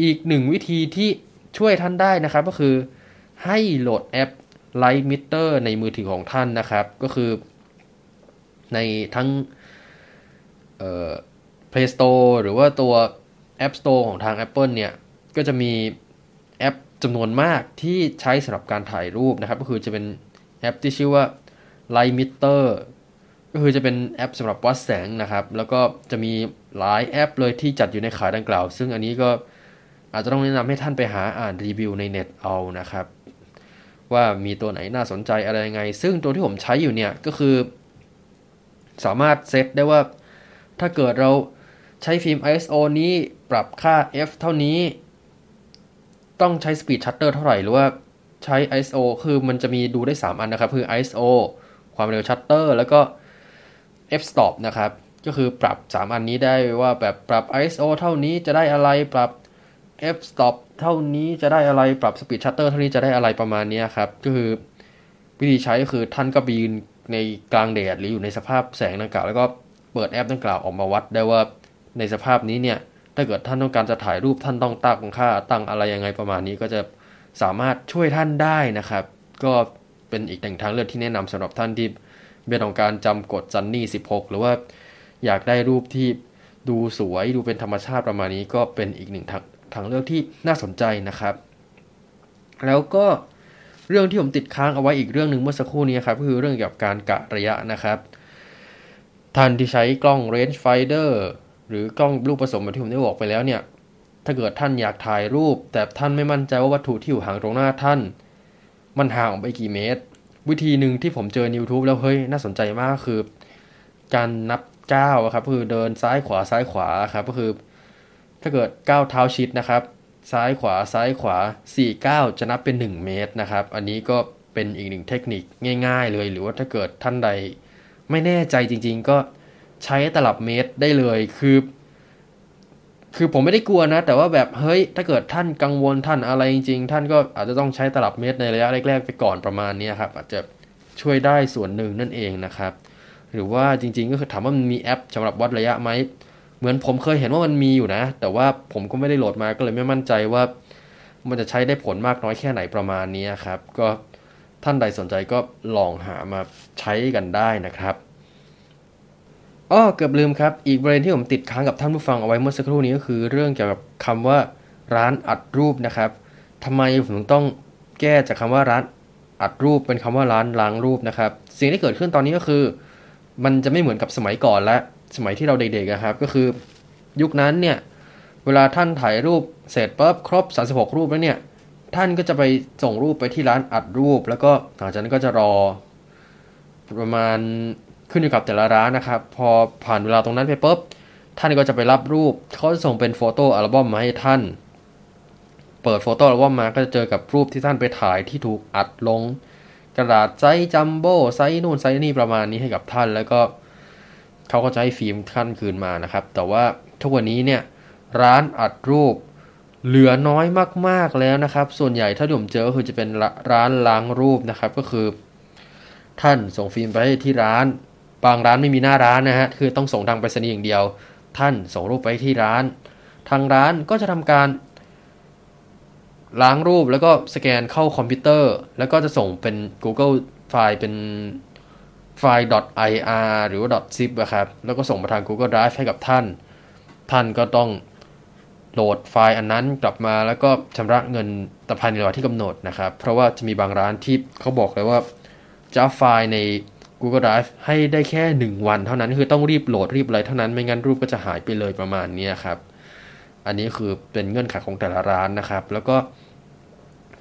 อีกหนึ่งวิธีที่ ช่วยท่านได้นะครับ ก็คือให้โหลดแอป Light Meter ในมือถือของท่านนะครับ ก็คือในทั้งเอ่อ Play Store หรือว่าตัว App Store ของทาง Apple เนี่ย ก็จะมีแอปจำนวนมากที่ใช้สำหรับการถ่ายรูปนะครับ ก็คือจะเป็นแอปที่ชื่อว่า Light Meter ก็คือจะเป็นแอปสำหรับวัดแสงนะครับ แล้วก็จะมีหลายแอปเลยที่จัดอยู่ในขายดังกล่าว ซึ่งอันนี้ก็ อาจจะต้องแนะนำให้ท่านไปหาอ่านรีวิวในเน็ตเอานะครับ ว่ามีตัวไหนน่าสนใจอะไรยังไง ซึ่งตัวที่ผมใช้อยู่เนี่ยก็คือ สามารถเซตได้ว่า ถ้าเกิดเราใช้ฟิล์ม ISO นี้ปรับค่า f เท่านี้ ต้องใช้ speed shutter เท่าไหร่หรือว่าใช้ ISO คือมันจะมีดูได้ 3 อันนะครับ คือ ISO ความเร็ว shutter แล้วก็ f stop นะครับ ก็คือปรับ 3 อันนี้ได้ว่าแบบปรับ ISO เท่านี้จะได้อะไรปรับ f stop เท่านี้จะได้อะไรปรับ speed shutter เท่านี้จะได้อะไรประมาณนี้ครับ ก็คือวิธีใช้ก็คือท่านก็บีนในกลางแดดหรืออยู่ในสภาพแสงดังกล่าว แล้วก็เปิดแอปดังกล่าวออกมาวัดได้ว่าในสภาพนี้เนี่ย ถ้าเกิดท่านต้องการจะถ่ายรูปท่านต้องตั้งค่าตั้งอะไรยังไงประมาณนี้ก็จะสามารถช่วยท่านได้นะครับ ก็เป็นอีกหนึ่งทางเลือกที่แนะนำสำหรับท่านที่เป็นของการจำกฎจันนี่ 16 หรือว่าอยากได้รูปที่ดูสวยดูเป็นธรรมชาติประมาณนี้ก็เป็นอีกหนึ่งทาง ทางเลือกที่น่าสนใจนะครับ แล้วก็เรื่องที่ผมติดค้างเอาไว้อีกเรื่องหนึ่งเมื่อสักครู่นี้ครับก็คือเรื่องเกี่ยวกับการกะระยะนะครับท่านที่ใช้กล้อง range finder หรือกล้องรูปผสมแบบที่ผมได้บอกไปแล้วเนี่ย ถ้าเกิดท่านอยากถ่ายรูป แต่ท่านไม่มั่นใจว่าวัตถุที่อยู่ห่างตรงหน้าท่าน มันห่างออกไปกี่เมตร วิธีหนึ่งที่ผมเจอใน YouTube แล้วเฮ้ยน่าสนใจมากคือ การนับก้าวครับคือเดินซ้ายขวาซ้ายขวาครับก็คือ ถ้าเกิดก้าวเท้าชิดนะครับ ซ้ายขวาซ้ายขวา4ก้าวจะนับเป็น 1 เมตรนะครับ อันนี้ก็เป็นอีกหนึ่งเทคนิคง่าย ๆ เลย หรือว่าถ้าเกิดท่านใด ไม่แน่ใจจริง ๆ ก็ใช้ตลับเมตรได้เลยคือ คือผมไม่ได้กลัวนะ แต่ว่าแบบเฮ้ยถ้าเกิดท่านกังวลท่านอะไรจริง ๆ ท่านก็อาจจะต้องใช้ตลับเมตรในระยะแรกๆไปก่อนประมาณนี้ครับ อาจจะช่วยได้ส่วนหนึ่งนั่นเองนะครับ หรือว่าจริง ๆ ก็คือถามว่ามันมีแอปสำหรับวัดระยะไหม มือนผมเคยเห็นว่ามันมีอยู่นะ แต่ว่าผมก็ไม่ได้โหลดมาก็เลยไม่มั่นใจว่า มันจะใช้ได้ผลมากน้อยแค่ไหนประมาณนี้ครับ ก็ท่านใดสนใจก็ลองหามาใช้กันได้นะครับอ้อเกือบลืมครับ อีกประเด็นที่ผมติดค้างกับท่านผู้ฟังเอาไว้เมื่อสักครู่นี้ก็คือ เรื่องเกี่ยวกับคำว่าร้านอัดรูปนะครับทำไมผมถึงต้องแก้จากคำว่าร้านอัดรูปเป็นคำว่าร้านล้างรูปนะครับ สิ่งที่เกิดขึ้นตอนนี้ก็คือ มันจะไม่เหมือนกับสมัยก่อนและ สมัยที่เราเด็กๆครับ ก็คือยุคนั้นเนี่ยเวลาท่านถ่ายรูปเสร็จปุ๊บครบ 36 รูปแล้วเนี่ย ท่านก็จะไปส่งรูปไปที่ร้านอัดรูป แล้วก็หลังจากนั้นก็จะรอ ประมาณขึ้นอยู่กับแต่ละร้านนะครับ พอผ่านเวลาตรงนั้นไปปุ๊บท่านก็จะไปรับรูปเขาจะส่งเป็น photo album มาให้ท่าน เปิด photo album มาก็จะเจอกับรูปที่ท่านไปถ่ายที่ถูกอัดลง กระดาษ size jumbo size นู่นไซส์นี่ประมาณนี้ให้กับท่านแล้วก็ เขาก็จะให้ฟิล์มท่านคืนมานะครับ แต่ว่าทุกวันนี้เนี่ยร้านอัดรูปเหลือน้อยมาก ๆแล้วนะครับ ส่วนใหญ่ถ้าผมเจอก็คือจะเป็นร้านล้างรูปนะครับ ก็คือ ท่านส่งฟิล์มไปที่ร้าน บางร้านไม่มีหน้าร้านนะฮะคือต้องส่งทางไปรษณีย์อย่างเดียว ท่านส่งรูปไปที่ร้าน ทางร้านก็จะทำการ ล้างรูปแล้วก็สแกนเข้าคอมพิวเตอร์ แล้วก็จะส่งเป็น Google ไฟล์เป็น ไฟล์ .ir หรือว่า .zip นะครับ แล้วก็ส่งมาทาง Google Drive ให้กับท่าน ท่านก็ต้องโหลดไฟล์อันนั้นกลับมาแล้วก็ชำระเงินตภายในเวลาที่กำหนดนะครับ เพราะว่าจะมีบางร้านที่เขาบอกเลยว่าจะไฟล์ใน Google Drive ให้ได้แค่ 1 วันเท่านั้นคือต้องรีบโหลดรีบอะไรเท่านั้นไม่งั้นรูปก็จะหายไปเลยประมาณนี้ครับ อันนี้คือเป็นเงื่อนไขของแต่ละร้านนะครับ แล้วก็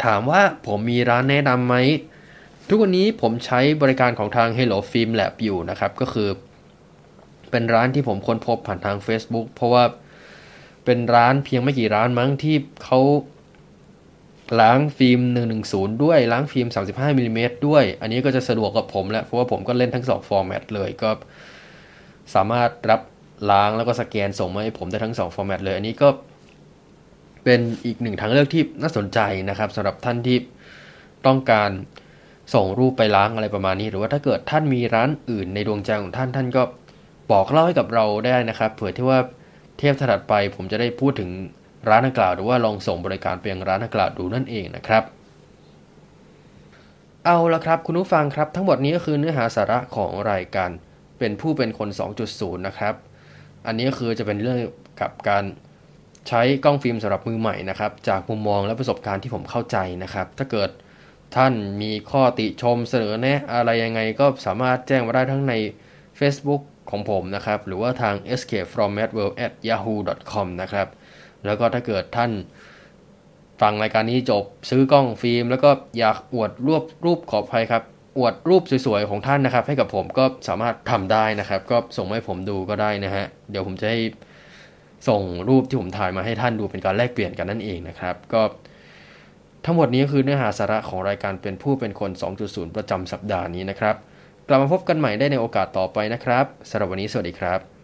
ถามว่าผมมีร้านแนะนำไหม ทุกวันนี้ผมใช้บริการของทาง Hello Film Lab อยู่นะครับ ก็คือ เป็นร้านที่ผมค้นพบผ่านทาง Facebook เพราะว่าเป็นร้านเพียงไม่กี่ร้านมั้งที่เขาล้างฟิล์ม 110 ด้วย ล้างฟิล์ม 35มิลิเมตรด้วย อันนี้ก็จะสะดวกกับผมแล้วเพราะว่าผมก็เล่นทั้ง 2 format เลยก็สามารถรับล้างแล้วก็สแกนส่งมาให้ผมได้ทั้ง 2 format เลย อันนี้ก็เป็นอีกหนึ่งทางเลือกที่น่าสนใจนะครับสำหรับท่านที่ต้องการ ส่งรูปไปล้างอะไรประมาณนี้ หรือว่าถ้าเกิดท่านมีร้านอื่นในดวงใจของท่านท่านก็บอกเล่าให้กับเราได้นะครับ เผื่อที่ว่าเทปถัดไปผมจะได้พูดถึงร้านดังกล่าว หรือว่าลองส่งบริการไปยังร้านดังกล่าวดูนั่นเองนะครับ เอาละครับคุณผู้ฟังครับ ทั้งหมดนี้ก็คือเนื้อหาสาระของรายการเป็นผู้เป็นคน 2.0 นะครับ อันนี้ก็คือจะเป็นเรื่องกับการใช้กล้องฟิล์มสำหรับมือใหม่นะครับ จากมุมมองและประสบการณ์ที่ผมเข้าใจนะครับ ถ้าเกิด ท่านมีข้อติชมเสนอแนะอะไรยังไงก็สามารถแจ้งมาได้ทั้งใน Facebook ของผมนะครับ หรือว่าทาง escape from mad world at yahoo com นะครับ แล้วก็ถ้าเกิดท่านฟังรายการนี้จบซื้อกล้องฟิล์ม แล้วก็อยากอวดรูปรูปขอบภัยครับ อวดรูปสวยๆ ของท่านนะครับ ให้กับผมก็สามารถทำได้นะครับ ก็ส่งมาให้ผมดูก็ได้นะฮะ เดี๋ยวผมจะให้ส่งรูปที่ผมถ่ายมาให้ท่านดูเป็นการแลกเปลี่ยนกันนั่นเองนะครับ ก็ ทั้งหมดนี้คือเนื้อหาสาระของรายการเป็นผู้เป็นคน 2.0 ประจำสัปดาห์นี้นะครับ กลับมาพบกันใหม่ได้ในโอกาสต่อไปนะครับสำหรับวันนี้สวัสดีครับ